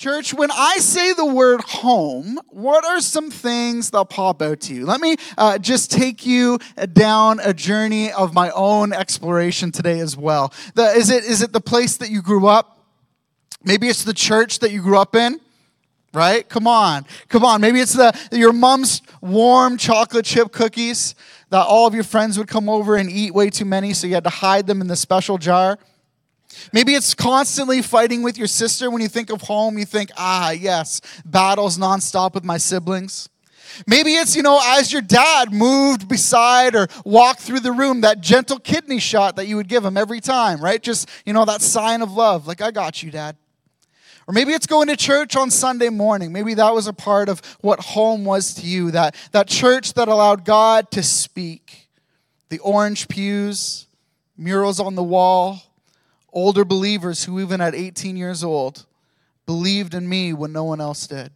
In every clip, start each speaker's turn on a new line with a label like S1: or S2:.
S1: Church, when I say the word home, what are some things that pop out to you? Let me uh, just take you down a journey of my own exploration today as well. The, is, it, is it the place that you grew up? Maybe it's the church that you grew up in, right? Come on, come on. Maybe it's the, your mom's warm chocolate chip cookies that all of your friends would come over and eat way too many, so you had to hide them in the special jar. Maybe it's constantly fighting with your sister. When you think of home, you think, ah, yes, battles nonstop with my siblings. Maybe it's, you know, as your dad moved beside or walked through the room, that gentle kidney shot that you would give him every time, right? Just, you know, that sign of love. Like, I got you, dad. Or maybe it's going to church on Sunday morning. Maybe that was a part of what home was to you, that, that church that allowed God to speak. The orange pews, murals on the wall, older believers who, even at 18 years old, believed in me when no one else did.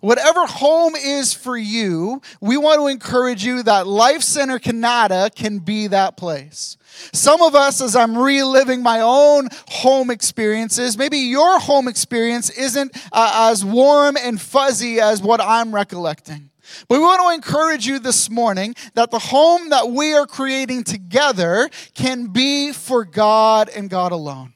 S1: Whatever home is for you, we want to encourage you that Life Center Kanata can be that place. Some of us, as I'm reliving my own home experiences, maybe your home experience isn't uh, as warm and fuzzy as what I'm recollecting. But we want to encourage you this morning that the home that we are creating together can be for God and God alone.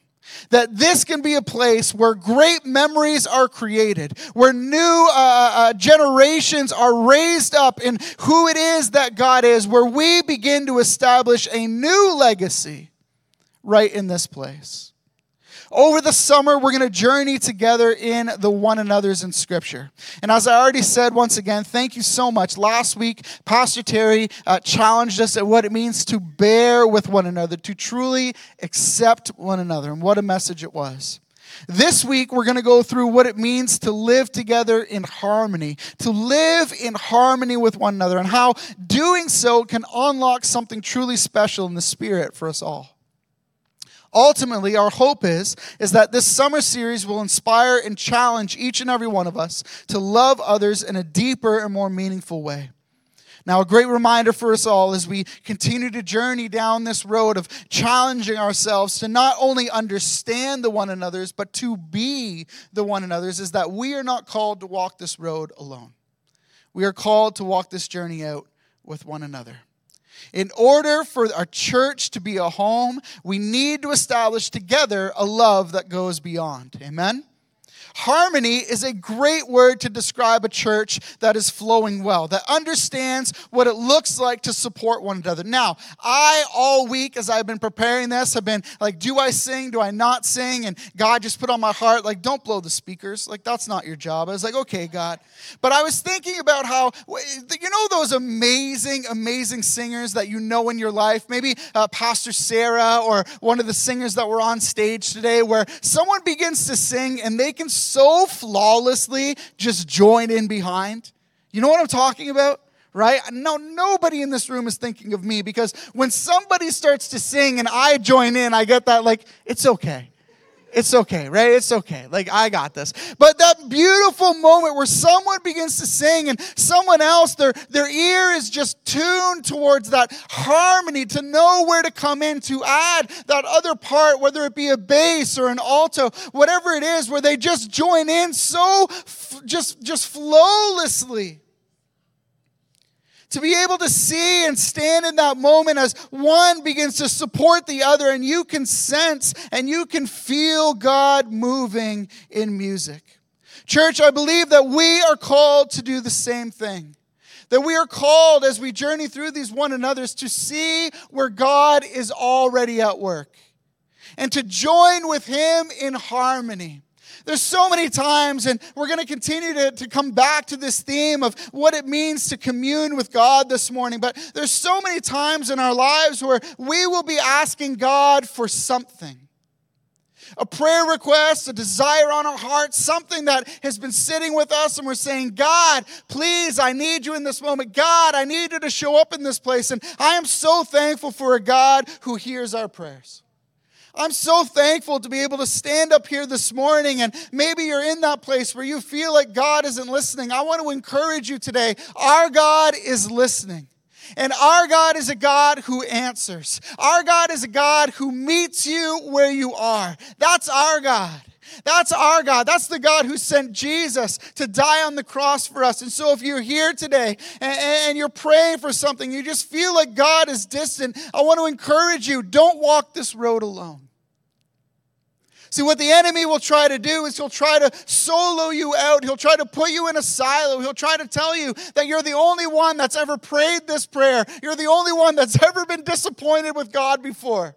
S1: That this can be a place where great memories are created, where new uh, uh, uh, generations are raised up in who it is that God is, where we begin to establish a new legacy right in this place. Over the summer, we're going to journey together in the one another's in Scripture. And as I already said once again, thank you so much. Last week, Pastor Terry uh, challenged us at what it means to bear with one another, to truly accept one another. And what a message it was. This week, we're going to go through what it means to live together in harmony, to live in harmony with one another, and how doing so can unlock something truly special in the Spirit for us all. Ultimately, our hope is, is that this summer series will inspire and challenge each and every one of us to love others in a deeper and more meaningful way. Now, a great reminder for us all as we continue to journey down this road of challenging ourselves to not only understand the one another's, but to be the one another's, is that we are not called to walk this road alone. We are called to walk this journey out with one another. In order for our church to be a home, we need to establish together a love that goes beyond. Amen? Harmony is a great word to describe a church that is flowing well, that understands what it looks like to support one another. Now, I, all week as I've been preparing this, have been like, do I sing? Do I not sing? And God just put on my heart, like, don't blow the speakers. Like, that's not your job. I was like, okay, God. But I was thinking about how, you know, those amazing, amazing singers that you know in your life? Maybe uh, Pastor Sarah or one of the singers that were on stage today, where someone begins to sing and they can so flawlessly just join in behind. You know what I'm talking about? Right? No, nobody in this room is thinking of me because when somebody starts to sing and I join in, I get that, like, it's okay. It's okay, right? It's okay. Like, I got this. But that beautiful moment where someone begins to sing and someone else, their, their ear is just tuned towards that harmony to know where to come in, to add that other part, whether it be a bass or an alto, whatever it is, where they just join in so f- just, just flawlessly to be able to see and stand in that moment as one begins to support the other, and you can sense and you can feel God moving in music. Church, I believe that we are called to do the same thing. That we are called as we journey through these one another's to see where God is already at work and to join with Him in harmony. There's so many times, and we're going to continue to, to come back to this theme of what it means to commune with God this morning. But there's so many times in our lives where we will be asking God for something a prayer request, a desire on our heart, something that has been sitting with us, and we're saying, God, please, I need you in this moment. God, I need you to show up in this place. And I am so thankful for a God who hears our prayers. I'm so thankful to be able to stand up here this morning, and maybe you're in that place where you feel like God isn't listening. I want to encourage you today. Our God is listening. And our God is a God who answers. Our God is a God who meets you where you are. That's our God. That's our God. That's the God who sent Jesus to die on the cross for us. And so, if you're here today and, and, you're praying for something, you just feel like God is distant, I want to encourage you don't walk this road alone. See, what the enemy will try to do is he'll try to solo you out. He'll try to put you in a silo. He'll try to tell you that you're the only one that's ever prayed this prayer. You're the only one that's ever been disappointed with God before.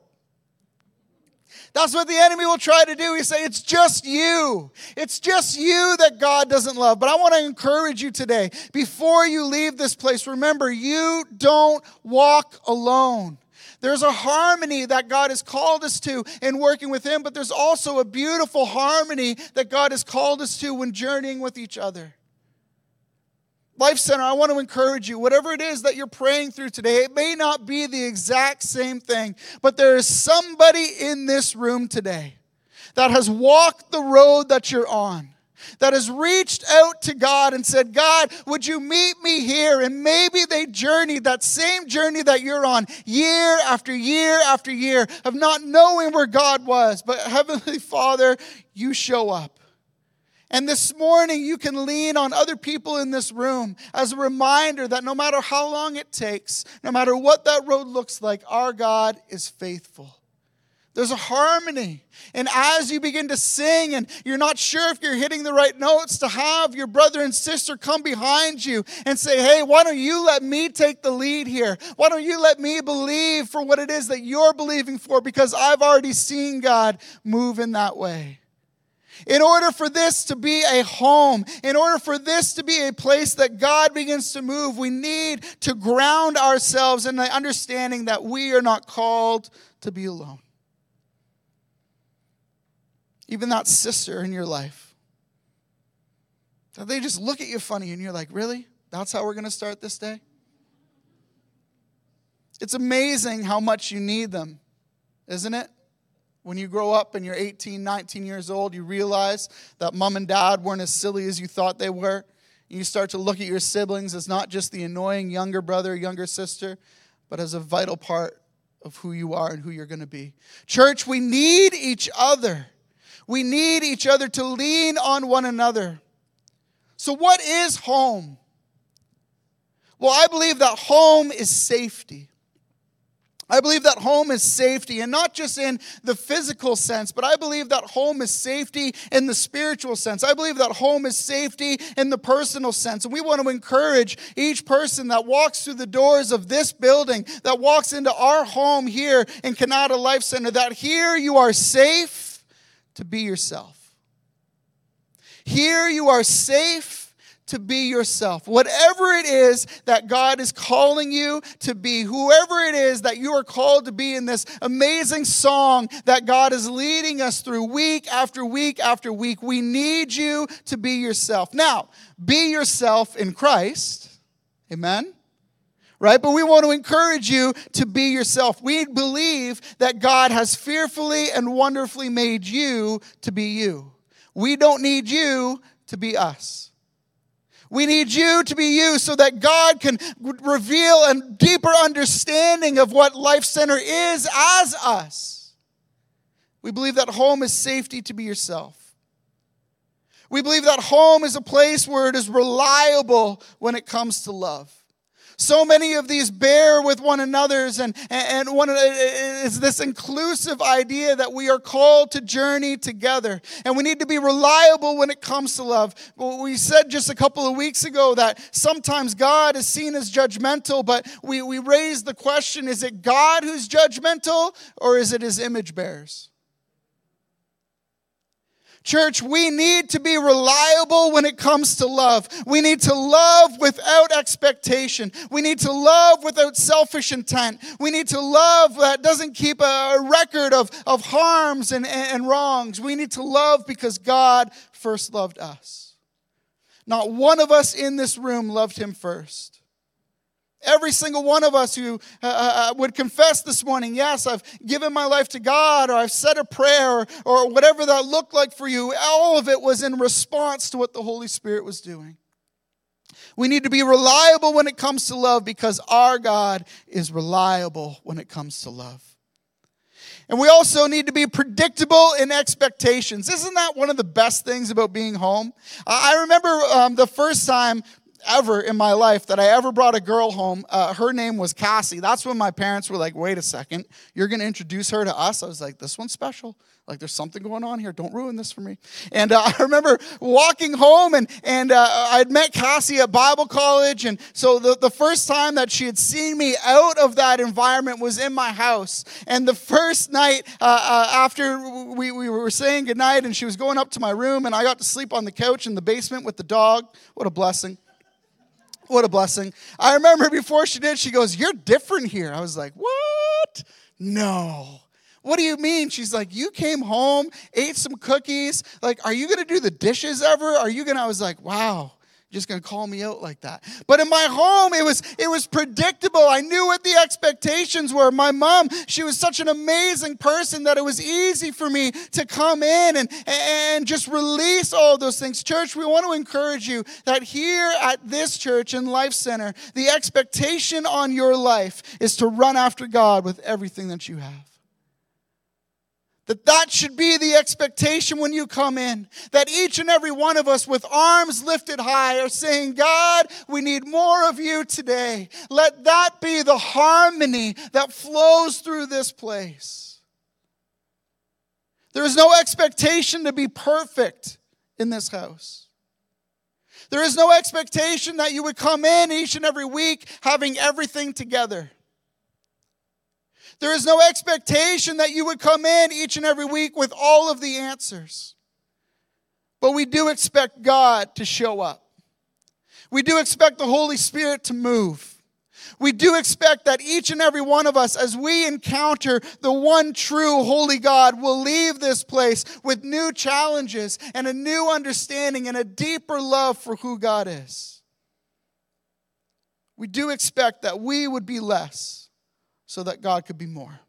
S1: That's what the enemy will try to do. He say, It's just you. It's just you that God doesn't love. But I want to encourage you today, before you leave this place, remember, you don't walk alone. There's a harmony that God has called us to in working with Him, but there's also a beautiful harmony that God has called us to when journeying with each other. Life Center, I want to encourage you, whatever it is that you're praying through today, it may not be the exact same thing, but there is somebody in this room today that has walked the road that you're on that has reached out to God and said, God, would you meet me here? And maybe they journeyed that same journey that you're on year after year after year of not knowing where God was. But Heavenly Father, you show up. And this morning, you can lean on other people in this room as a reminder that no matter how long it takes, no matter what that road looks like, our God is faithful. There's a harmony. And as you begin to sing and you're not sure if you're hitting the right notes, to have your brother and sister come behind you and say, Hey, why don't you let me take the lead here? Why don't you let me believe for what it is that you're believing for? Because I've already seen God move in that way. In order for this to be a home, in order for this to be a place that God begins to move, we need to ground ourselves in the understanding that we are not called to be alone even that sister in your life, that they just look at you funny and you're like, really? That's how we're going to start this day? It's amazing how much you need them, isn't it? When you grow up and you're 18, 19 years old, you realize that mom and dad weren't as silly as you thought they were. And You start to look at your siblings as not just the annoying younger brother, younger sister, but as a vital part of who you are and who you're going to be. Church, we need each other. We need each other to lean on one another. So, what is home? Well, I believe that home is safety. I believe that home is safety, and not just in the physical sense, but I believe that home is safety in the spiritual sense. I believe that home is safety in the personal sense. And we want to encourage each person that walks through the doors of this building, that walks into our home here in Kanata Life Center, that here you are safe to be yourself. Here you are safe to be yourself. Whatever it is that God is calling you to be, whoever it is that you are called to be in this amazing song that God is leading us through week after week after week, we need you to be yourself. Now, be yourself in Christ. Amen right? But we want to encourage you to be yourself. We believe that God has fearfully and wonderfully made you to be you. We don't need you to be us. We need you to be you so that God can reveal a deeper understanding of what Life Center is as us. We believe that home is safety to be yourself. We believe that home is a place where it is reliable when it comes to love. So many of these bear with one another's, and, and one is this inclusive idea that we are called to journey together. And we need to be reliable when it comes to love. We said just a couple of weeks ago that sometimes God is seen as judgmental, but we, we raised the question is it God who's judgmental, or is it his image bearers? Church, we need to be reliable when it comes to love. We need to love without expectation. We need to love without selfish intent. We need to love that doesn't keep a record of, of harms and, and wrongs. We need to love because God first loved us. Not one of us in this room loved him first. Every single one of us who uh, uh, uh, would confess this morning, yes, I've given my life to God, or I've said a prayer, or, or whatever that looked like for you, all of it was in response to what the Holy Spirit was doing. We need to be reliable when it comes to love because our God is reliable when it comes to love. And we also need to be predictable in expectations. Isn't that one of the best things about being home? I remember um, the first time ever in my life that I ever brought a girl home. Uh, her name was Cassie. That's when my parents were like, wait a second, you're going to introduce her to us? I was like, this one's special. Like, there's something going on here. Don't ruin this for me. And uh, I remember walking home, and, and uh, I'd met Cassie at Bible college. And so the, the first time that she had seen me out of that environment was in my house. And the first night uh, uh, after we, we were saying goodnight, and she was going up to my room, and I got to sleep on the couch in the basement with the dog. What a blessing. What a blessing. I remember before she did, she goes, You're different here. I was like, What? No. What do you mean? She's like, You came home, ate some cookies. Like, are you going to do the dishes ever? Are you going to? I was like, Wow just going to call me out like that. But in my home it was it was predictable. I knew what the expectations were. My mom she was such an amazing person that it was easy for me to come in and and just release all those things. Church we want to encourage you that here at this church and life center the expectation on your life is to run after god with everything that you have that that should be the expectation when you come in. That each and every one of us with arms lifted high are saying, God, we need more of you today. Let that be the harmony that flows through this place. There is no expectation to be perfect in this house. There is no expectation that you would come in each and every week having everything together. There is no expectation that you would come in each and every week with all of the answers. But we do expect God to show up. We do expect the Holy Spirit to move. We do expect that each and every one of us, as we encounter the one true holy God, will leave this place with new challenges and a new understanding and a deeper love for who God is. We do expect that we would be less so that God could be more.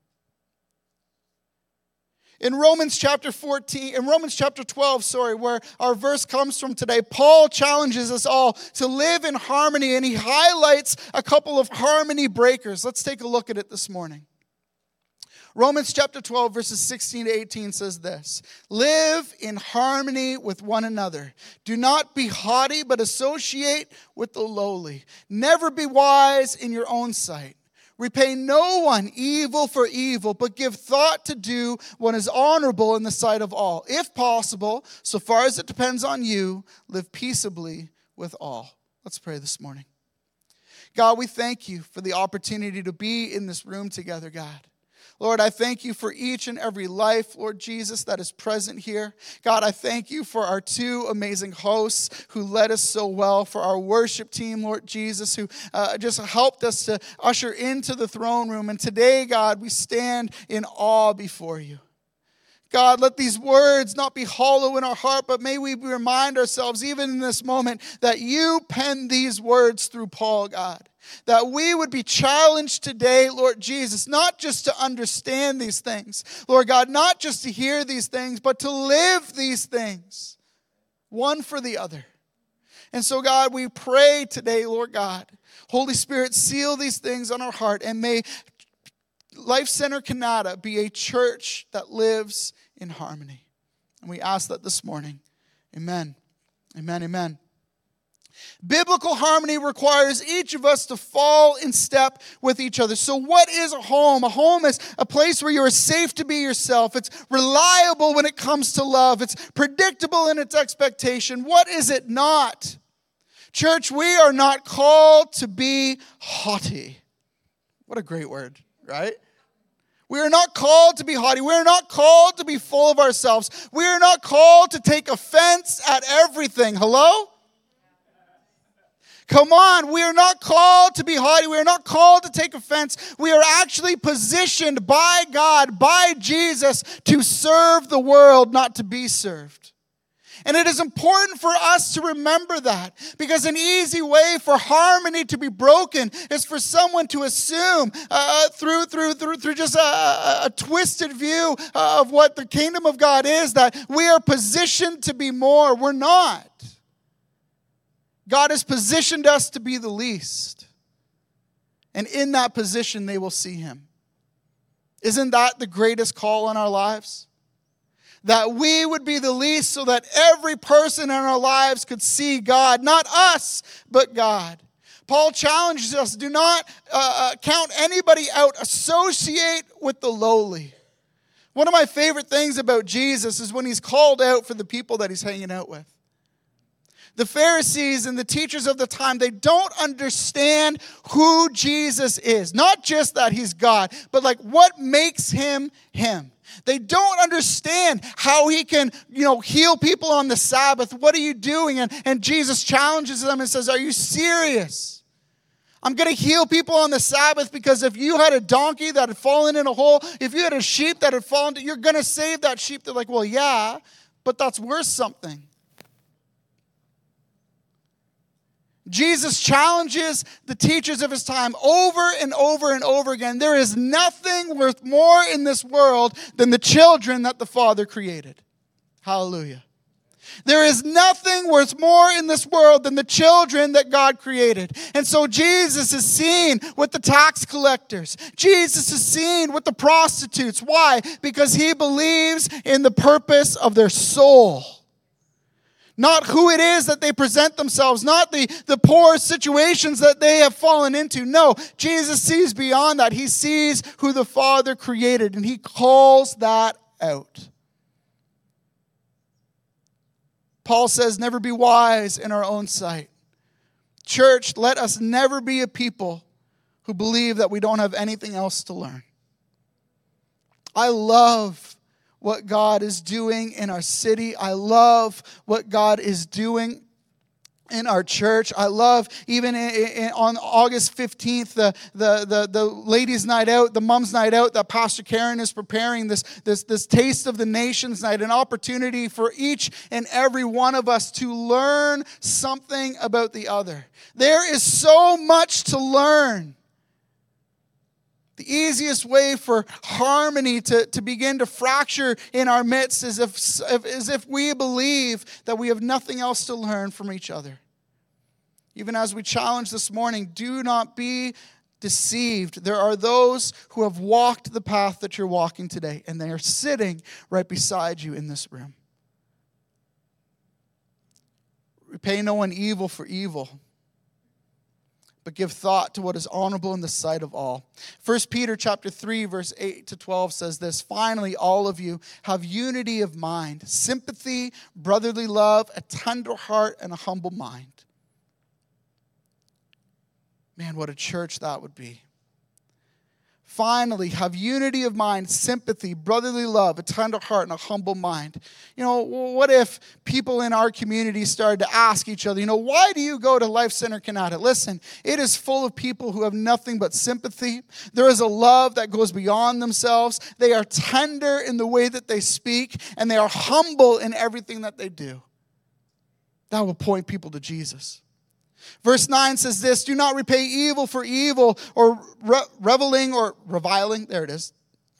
S1: In Romans chapter 14, in Romans chapter 12, sorry, where our verse comes from today, Paul challenges us all to live in harmony and he highlights a couple of harmony breakers. Let's take a look at it this morning. Romans chapter 12, verses 16 to 18 says this Live in harmony with one another. Do not be haughty, but associate with the lowly. Never be wise in your own sight. Repay no one evil for evil, but give thought to do what is honorable in the sight of all. If possible, so far as it depends on you, live peaceably with all. Let's pray this morning. God, we thank you for the opportunity to be in this room together, God. Lord, I thank you for each and every life, Lord Jesus, that is present here. God, I thank you for our two amazing hosts who led us so well, for our worship team, Lord Jesus, who uh, just helped us to usher into the throne room. And today, God, we stand in awe before you. God, let these words not be hollow in our heart, but may we remind ourselves, even in this moment, that you penned these words through Paul, God. That we would be challenged today, Lord Jesus, not just to understand these things, Lord God, not just to hear these things, but to live these things, one for the other. And so, God, we pray today, Lord God, Holy Spirit, seal these things on our heart and may Life Center Kanata be a church that lives in harmony. And we ask that this morning. Amen. Amen. Amen. Biblical harmony requires each of us to fall in step with each other. So, what is a home? A home is a place where you are safe to be yourself. It's reliable when it comes to love, it's predictable in its expectation. What is it not? Church, we are not called to be haughty. What a great word, right? We are not called to be haughty. We are not called to be full of ourselves. We are not called to take offense at everything. Hello? Come on, we are not called to be haughty. We are not called to take offense. We are actually positioned by God, by Jesus, to serve the world, not to be served. And it is important for us to remember that because an easy way for harmony to be broken is for someone to assume uh, through, through, through, through just a, a, a twisted view of what the kingdom of God is that we are positioned to be more. We're not. God has positioned us to be the least. And in that position, they will see him. Isn't that the greatest call in our lives? That we would be the least so that every person in our lives could see God, not us, but God. Paul challenges us do not uh, uh count anybody out, associate with the lowly. One of my favorite things about Jesus is when he's called out for the people that he's hanging out with the Pharisees and the teachers of the time, they don't understand who Jesus is. Not just that he's God, but like what makes him him. They don't understand how he can, you know, heal people on the Sabbath. What are you doing? And, and Jesus challenges them and says, Are you serious? I'm going to heal people on the Sabbath because if you had a donkey that had fallen in a hole, if you had a sheep that had fallen, you're going to save that sheep. They're like, Well, yeah, but that's worth something. Jesus challenges the teachers of his time over and over and over again. There is nothing worth more in this world than the children that the Father created. Hallelujah. There is nothing worth more in this world than the children that God created. And so Jesus is seen with the tax collectors. Jesus is seen with the prostitutes. Why? Because he believes in the purpose of their soul not who it is that they present themselves, not the, the poor situations that they have fallen into. No, Jesus sees beyond that. He sees who the Father created, and He calls that out. Paul says, never be wise in our own sight. Church, let us never be a people who believe that we don't have anything else to learn. I love what God is doing in our city. I love what God is doing in our church. I love even in, in, on August 15th, the, the, the, the ladies' night out, the mom's night out that Pastor Karen is preparing, this, this, this taste of the nations night, an opportunity for each and every one of us to learn something about the other. There is so much to learn. The easiest way for harmony to, to begin to fracture in our midst is if, is if we believe that we have nothing else to learn from each other. Even as we challenge this morning, do not be deceived. There are those who have walked the path that you're walking today, and they are sitting right beside you in this room. Repay no one evil for evil but give thought to what is honorable in the sight of all. 1 Peter chapter 3 verse 8 to 12 says this, finally all of you have unity of mind, sympathy, brotherly love, a tender heart and a humble mind. Man, what a church that would be. Finally, have unity of mind, sympathy, brotherly love, a tender heart, and a humble mind. You know, what if people in our community started to ask each other, you know, why do you go to Life Center Kanata? Listen, it is full of people who have nothing but sympathy. There is a love that goes beyond themselves. They are tender in the way that they speak, and they are humble in everything that they do. That will point people to Jesus. Verse 9 says this Do not repay evil for evil or re- reveling or reviling. There it is.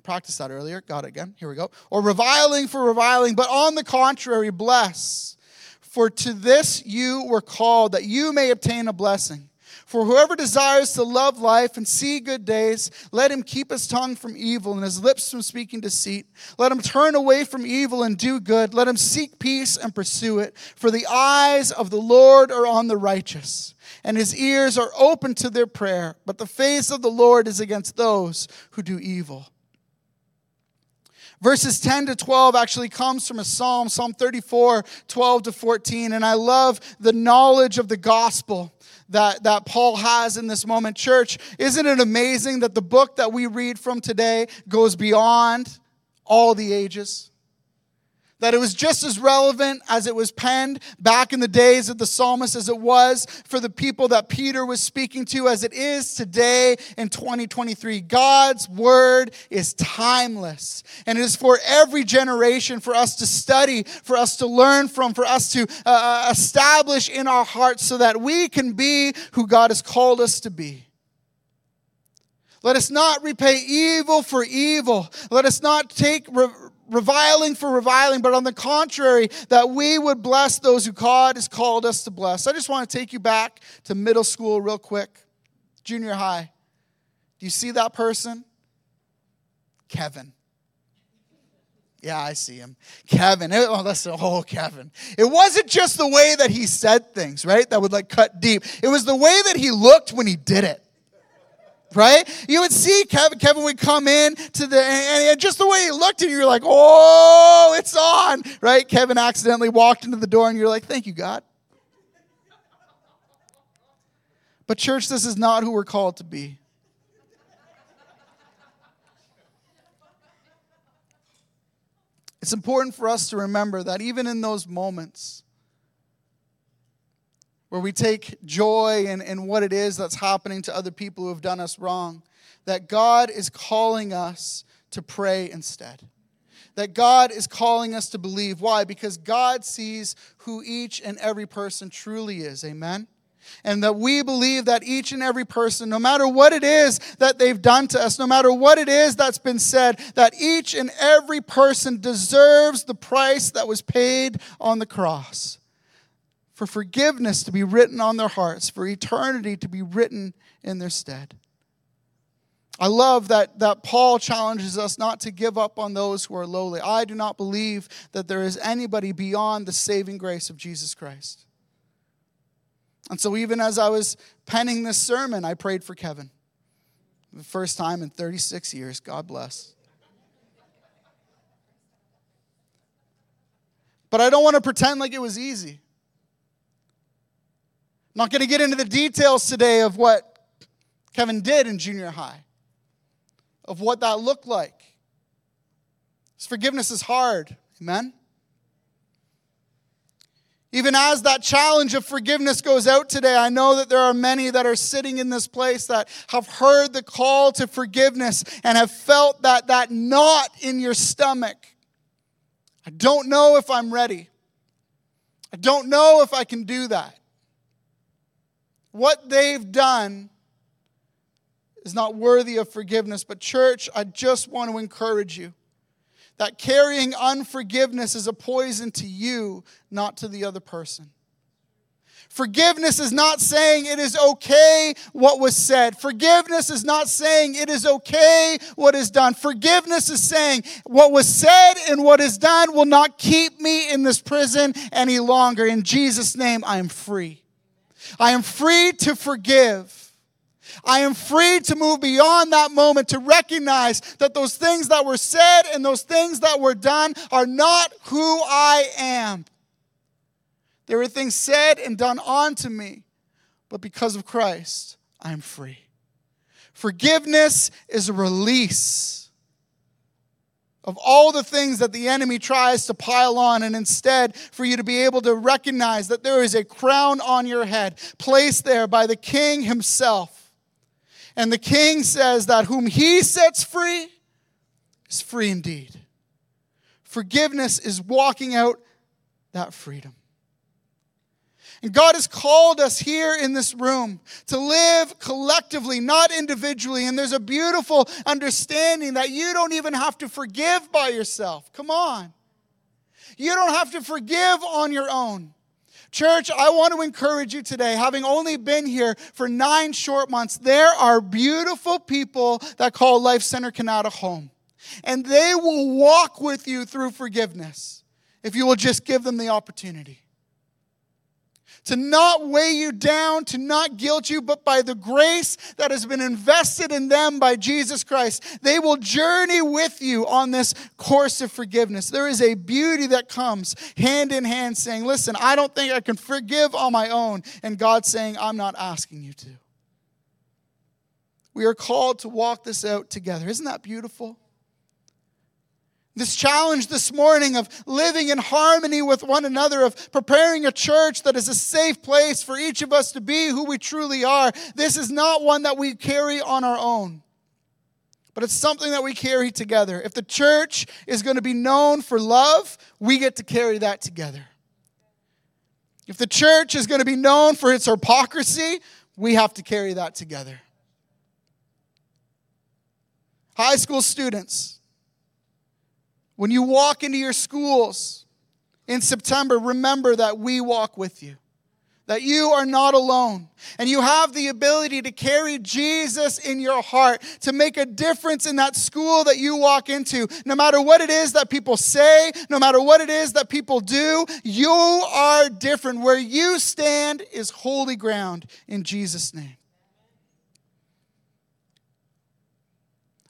S1: Practice that earlier. Got it again. Here we go. Or reviling for reviling, but on the contrary, bless. For to this you were called, that you may obtain a blessing. For whoever desires to love life and see good days, let him keep his tongue from evil and his lips from speaking deceit. Let him turn away from evil and do good. Let him seek peace and pursue it. For the eyes of the Lord are on the righteous, and his ears are open to their prayer. But the face of the Lord is against those who do evil. Verses 10 to 12 actually comes from a psalm, Psalm 34, 12 to 14. And I love the knowledge of the gospel that, that Paul has in this moment. Church, isn't it amazing that the book that we read from today goes beyond all the ages? That it was just as relevant as it was penned back in the days of the psalmist as it was for the people that Peter was speaking to as it is today in 2023. God's word is timeless and it is for every generation for us to study, for us to learn from, for us to uh, uh establish in our hearts so that we can be who God has called us to be. Let us not repay evil for evil. Let us not take re- reviling for reviling, but on the contrary, that we would bless those who God has called us to bless. I just want to take you back to middle school real quick, junior high. Do you see that person? Kevin. Yeah, I see him. Kevin. Oh, that's the whole Kevin. It wasn't just the way that he said things, right? That would like cut deep. It was the way that he looked when he did it. Right? You would see Kevin, Kevin would come in to the, and just the way he looked and you're like, oh, it's on. Right? Kevin accidentally walked into the door and you're like, thank you, God. But, church, this is not who we're called to be. It's important for us to remember that even in those moments where we take joy in, in what it is that's happening to other people who have done us wrong, that God is calling us to pray instead. That God is calling us to believe. Why? Because God sees who each and every person truly is. Amen? and that we believe that each and every person, no matter what it is that they've done to us, no matter what it is that's been said, that each and every person deserves the price that was paid on the cross. For forgiveness to be written on their hearts, for eternity to be written in their stead. I love that, that Paul challenges us not to give up on those who are lowly. I do not believe that there is anybody beyond the saving grace of Jesus Christ. And so, even as I was penning this sermon, I prayed for Kevin. The first time in 36 years. God bless. But I don't want to pretend like it was easy. I'm not going to get into the details today of what Kevin did in junior high, of what that looked like. His forgiveness is hard. Amen? Even as that challenge of forgiveness goes out today, I know that there are many that are sitting in this place that have heard the call to forgiveness and have felt that, that knot in your stomach. I don't know if I'm ready. I don't know if I can do that. What they've done is not worthy of forgiveness. But, church, I just want to encourage you that carrying unforgiveness is a poison to you, not to the other person. Forgiveness is not saying it is okay what was said. Forgiveness is not saying it is okay what is done. Forgiveness is saying what was said and what is done will not keep me in this prison any longer. In Jesus' name, I am free. I am free to forgive. I am free to move beyond that moment to recognize that those things that were said and those things that were done are not who I am. There were things said and done onto me, but because of Christ, I am free. Forgiveness is a release of all the things that the enemy tries to pile on, and instead for you to be able to recognize that there is a crown on your head placed there by the King himself and the king says that whom he sets free is free indeed. Forgiveness is walking out that freedom. And God has called us here in this room to live collectively, not individually. And there's a beautiful understanding that you don't even have to forgive by yourself. Come on. You don't have to forgive on your own. Church, I want to encourage you today, having only been here for nine short months, there are beautiful people that call Life Center Kanata home. And they will walk with you through forgiveness if you will just give them the opportunity to not weigh you down, to not guilt you, but by the grace that has been invested in them by Jesus Christ. They will journey with you on this course of forgiveness. There is a beauty that comes hand in hand saying, Listen, I don't think I can forgive on my own. And God saying, I'm not asking you to. We are called to walk this out together. Isn't that beautiful? This challenge this morning of living in harmony with one another, of preparing a church that is a safe place for each of us to be who we truly are. This is not one that we carry on our own, but it's something that we carry together. If the church is going to be known for love, we get to carry that together. If the church is going to be known for its hypocrisy, we have to carry that together. High school students, when you walk into your schools in September, remember that we walk with you. that you are not alone. And you have the ability to carry Jesus in your heart, to make a difference in that school that you walk into. No matter what it is that people say, no matter what it is that people do, you are different. Where you stand is holy ground in Jesus' name.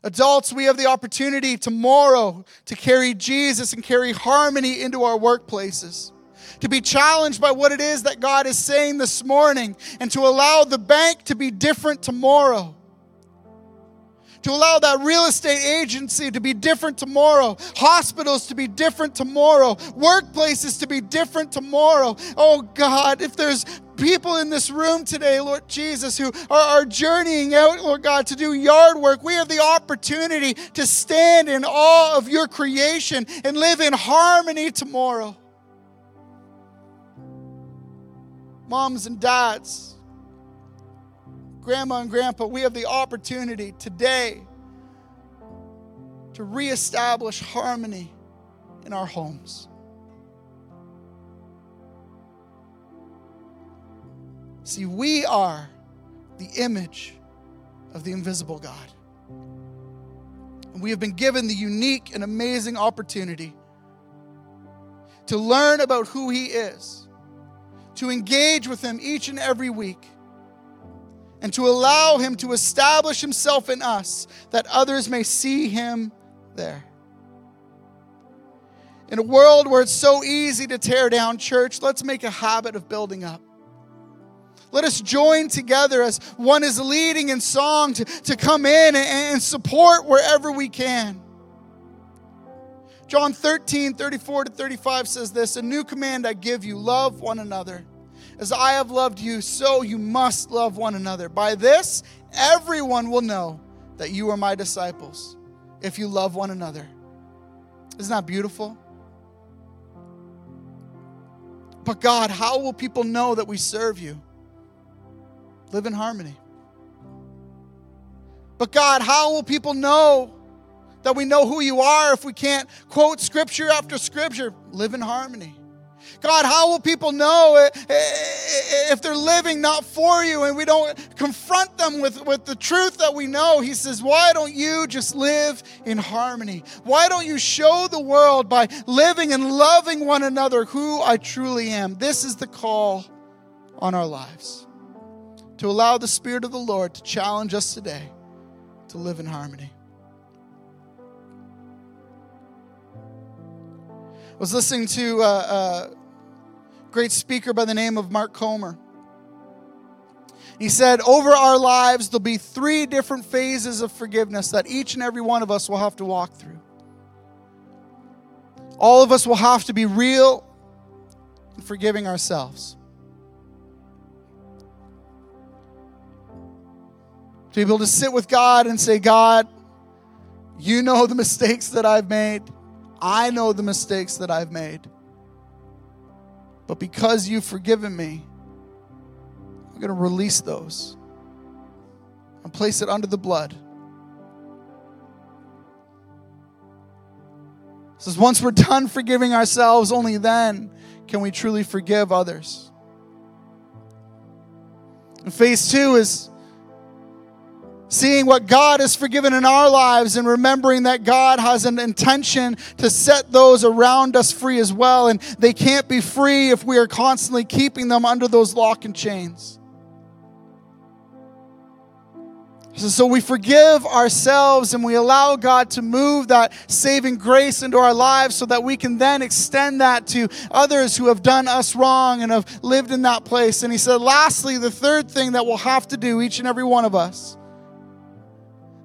S1: Adults, we have the opportunity tomorrow to carry Jesus and carry harmony into our workplaces to be challenged by what it is that God is saying this morning, and to allow the bank to be different tomorrow. To allow that real estate agency to be different tomorrow, hospitals to be different tomorrow, workplaces to be different tomorrow. Oh God, if there's people in this room today, Lord Jesus, who are, are, journeying out, Lord God, to do yard work, we have the opportunity to stand in awe of your creation and live in harmony tomorrow. moms and dads, grandma and grandpa, we have the opportunity today to reestablish harmony in our homes. See, we are the image of the invisible God. And we have been given the unique and amazing opportunity to learn about who He is to engage with Him each and every week and to allow Him to establish Himself in us that others may see Him there. In a world where it's so easy to tear down church, let's make a habit of building up. Let us join together as one is leading in song to, to come in and, and support wherever we can. John 13, 34 to 35 says this A new command I give you love one another. As I have loved you, so you must love one another. By this, everyone will know that you are my disciples if you love one another. Isn't that beautiful? But God, how will people know that we serve you? Live in harmony. But God, how will people know that we know who you are if we can't quote scripture after scripture. Live in harmony. God, how will people know if they're living not for you and we don't confront them with, with the truth that we know? He says, Why don't you just live in harmony? Why don't you show the world by living and loving one another who I truly am? This is the call on our lives to allow the Spirit of the Lord to challenge us today to live in harmony. I was listening to a, a great speaker by the name of Mark Comer. He said, Over our lives, there'll be three different phases of forgiveness that each and every one of us will have to walk through. All of us will have to be real in forgiving ourselves. To be able to sit with God and say, God, you know the mistakes that I've made. I know the mistakes that I've made. But because you've forgiven me, I'm going to release those and place it under the blood. It says once we're done forgiving ourselves, only then can we truly forgive others. And phase two is seeing what God has forgiven in our lives and remembering that God has an intention to set those around us free as well. And they can't be free if we are constantly keeping them under those lock and chains. So we forgive ourselves and we allow God to move that saving grace into our lives so that we can then extend that to others who have done us wrong and have lived in that place. And he said, lastly, the third thing that we'll have to do, each and every one of us,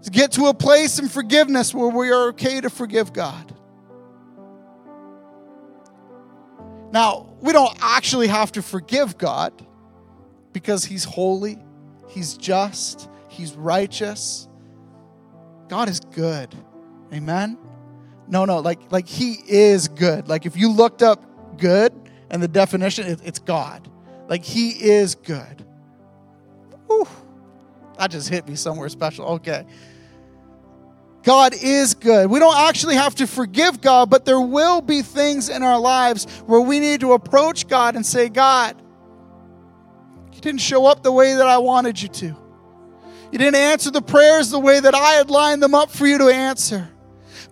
S1: to get to a place in forgiveness where we are okay to forgive God. Now, we don't actually have to forgive God because He's holy, He's just, He's righteous. God is good. Amen? No, no, like, like He is good. Like if you looked up good and the definition, it, it's God. Like He is good. Whew. That just hit me somewhere special. Okay. God is good. We don't actually have to forgive God, but there will be things in our lives where we need to approach God and say, God, you didn't show up the way that I wanted you to. You didn't answer the prayers the way that I had lined them up for you to answer.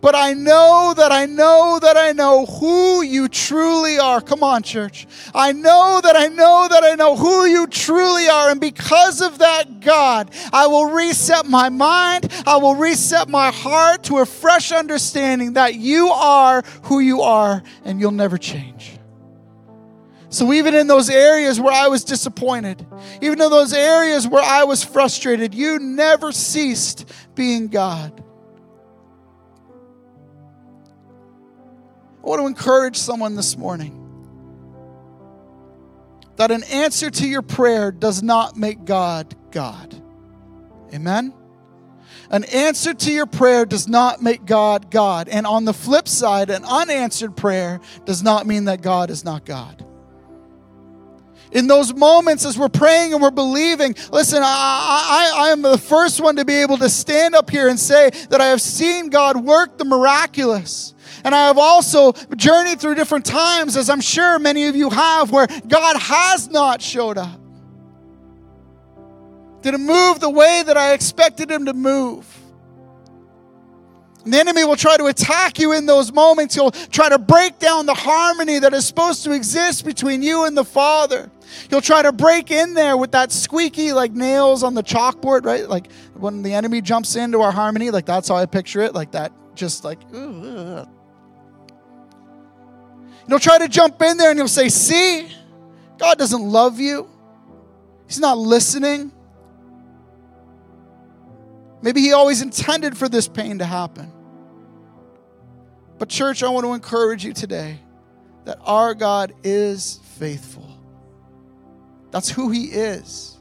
S1: But I know that I know that I know who you truly are. Come on, church. I know that I know that I know who you truly are. And because of that, God, I will reset my mind. I will reset my heart to a fresh understanding that you are who you are and you'll never change. So, even in those areas where I was disappointed, even in those areas where I was frustrated, you never ceased being God. I want to encourage someone this morning that an answer to your prayer does not make God God. Amen? An answer to your prayer does not make God God. And on the flip side, an unanswered prayer does not mean that God is not God. In those moments as we're praying and we're believing, listen, I, I, I am the first one to be able to stand up here and say that I have seen God work the miraculous. And I have also journeyed through different times, as I'm sure many of you have, where God has not showed up. Didn't move the way that I expected him to move. And the enemy will try to attack you in those moments. He'll try to break down the harmony that is supposed to exist between you and the Father. He'll try to break in there with that squeaky, like nails on the chalkboard, right? Like when the enemy jumps into our harmony, like that's how I picture it, like that, just like, ugh. He'll try to jump in there and he'll say, See, God doesn't love you. He's not listening. Maybe He always intended for this pain to happen. But, church, I want to encourage you today that our God is faithful. That's who He is.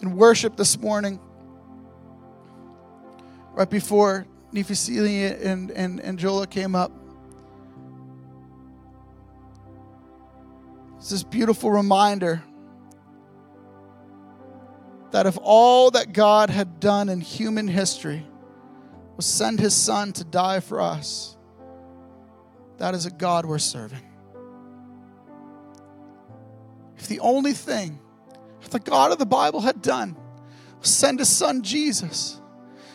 S1: In worship this morning, right before Nifisili and, and, and Jola came up. It's this beautiful reminder that if all that God had done in human history was send his son to die for us, that is a God we're serving. If the only thing if the God of the Bible had done was send his son Jesus,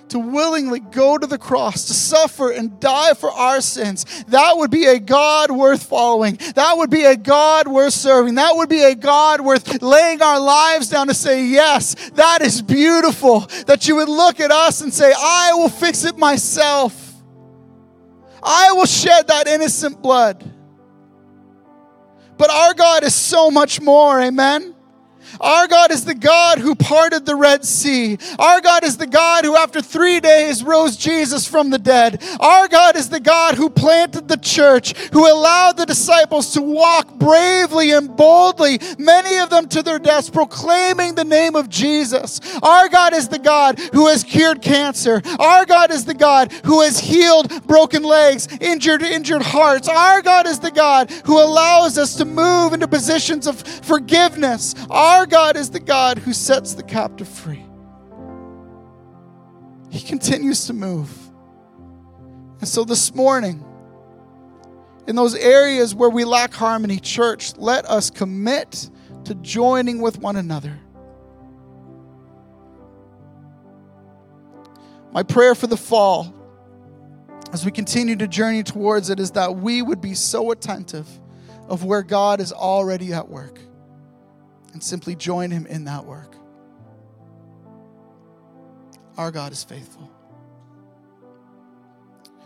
S1: to willingly go to the cross, to suffer and die for our sins, that would be a God worth following. That would be a God worth serving. That would be a God worth laying our lives down to say, Yes, that is beautiful. That you would look at us and say, I will fix it myself. I will shed that innocent blood. But our God is so much more, amen? Our God is the God who parted the Red Sea. Our God is the God who, after three days, rose Jesus from the dead. Our God is the God who planted the church, who allowed the disciples to walk bravely and boldly, many of them to their deaths, proclaiming the name of Jesus. Our God is the God who has cured cancer. Our God is the God who has healed broken legs, injured, injured hearts. Our God is the God who allows us to move into positions of forgiveness. Our God is the God who sets the captive free. He continues to move. And so this morning, in those areas where we lack harmony, church, let us commit to joining with one another. My prayer for the fall, as we continue to journey towards it, is that we would be so attentive of where God is already at work and simply join Him in that work. Our God is faithful.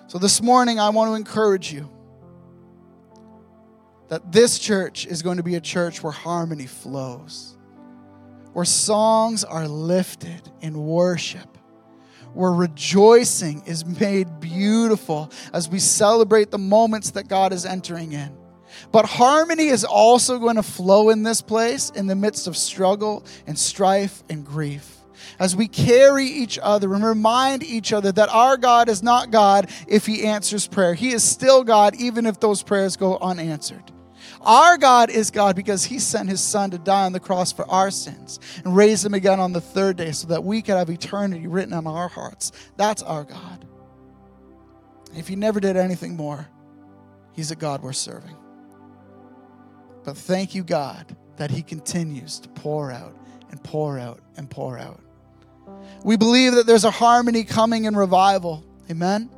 S1: So this morning, I want to encourage you that this church is going to be a church where harmony flows, where songs are lifted in worship, where rejoicing is made beautiful as we celebrate the moments that God is entering in. But harmony is also going to flow in this place in the midst of struggle and strife and grief. As we carry each other and remind each other that our God is not God if He answers prayer. He is still God even if those prayers go unanswered. Our God is God because He sent His Son to die on the cross for our sins and raise Him again on the third day so that we could have eternity written on our hearts. That's our God. If He never did anything more, He's a God we're serving. But thank you, God, that He continues to pour out and pour out and pour out. We believe that there's a harmony coming in revival. Amen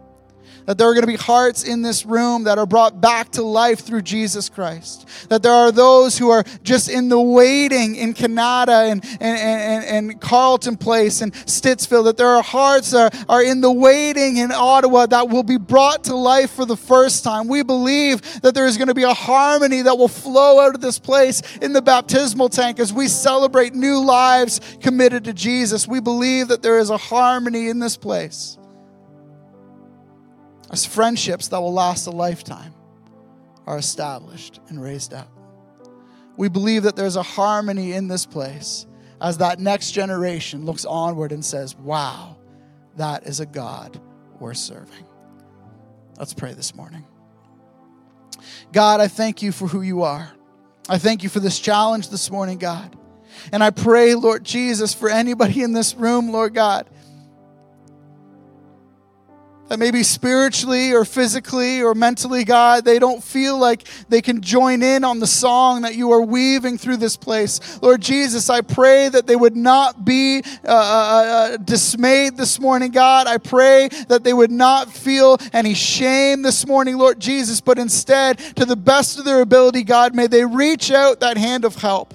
S1: that there are going to be hearts in this room that are brought back to life through Jesus Christ. That there are those who are just in the waiting in Kanata and, and, and, and Carleton Place and Stittsville. That there are hearts that are, are in the waiting in Ottawa that will be brought to life for the first time. We believe that there is going to be a harmony that will flow out of this place in the baptismal tank as we celebrate new lives committed to Jesus. We believe that there is a harmony in this place as friendships that will last a lifetime are established and raised up. We believe that there's a harmony in this place as that next generation looks onward and says, Wow, that is a God worth serving. Let's pray this morning. God, I thank you for who you are. I thank you for this challenge this morning, God. And I pray, Lord Jesus, for anybody in this room, Lord God, that maybe spiritually or physically or mentally, God, they don't feel like they can join in on the song that you are weaving through this place. Lord Jesus, I pray that they would not be uh, uh, uh, dismayed this morning, God. I pray that they would not feel any shame this morning, Lord Jesus, but instead, to the best of their ability, God, may they reach out that hand of help.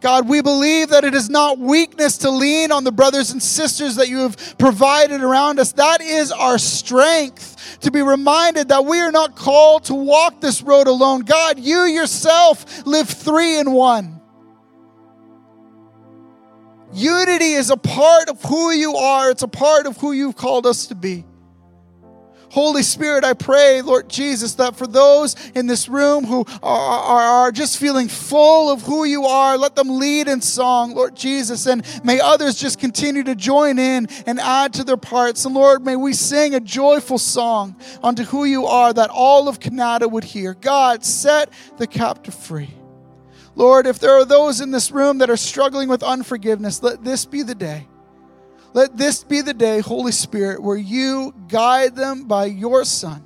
S1: God, we believe that it is not weakness to lean on the brothers and sisters that you have provided around us. That is our strength to be reminded that we are not called to walk this road alone. God, you yourself live three in one. Unity is a part of who you are, it's a part of who you've called us to be. Holy Spirit, I pray, Lord Jesus, that for those in this room who are, are, are, just feeling full of who you are, let them lead in song, Lord Jesus. And may others just continue to join in and add to their parts. And Lord, may we sing a joyful song unto who you are that all of Kanata would hear. God, set the captive free. Lord, if there are those in this room that are struggling with unforgiveness, let this be the day let this be the day, Holy Spirit, where you guide them by your Son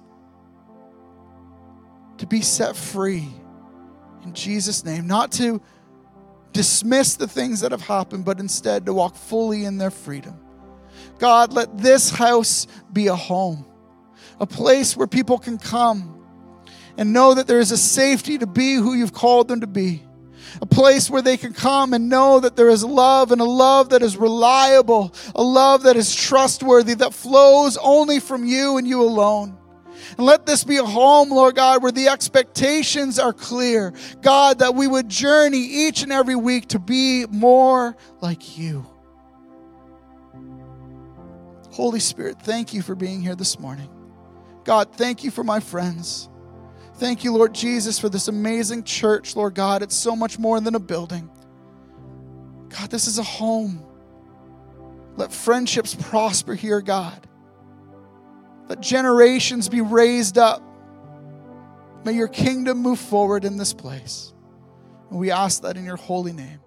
S1: to be set free in Jesus' name. Not to dismiss the things that have happened, but instead to walk fully in their freedom. God, let this house be a home, a place where people can come and know that there is a safety to be who you've called them to be a place where they can come and know that there is love and a love that is reliable, a love that is trustworthy, that flows only from you and you alone. And let this be a home, Lord God, where the expectations are clear. God, that we would journey each and every week to be more like you. Holy Spirit, thank you for being here this morning. God, thank you for my friends. Thank you, Lord Jesus, for this amazing church, Lord God. It's so much more than a building. God, this is a home. Let friendships prosper here, God. Let generations be raised up. May your kingdom move forward in this place. And we ask that in your holy name.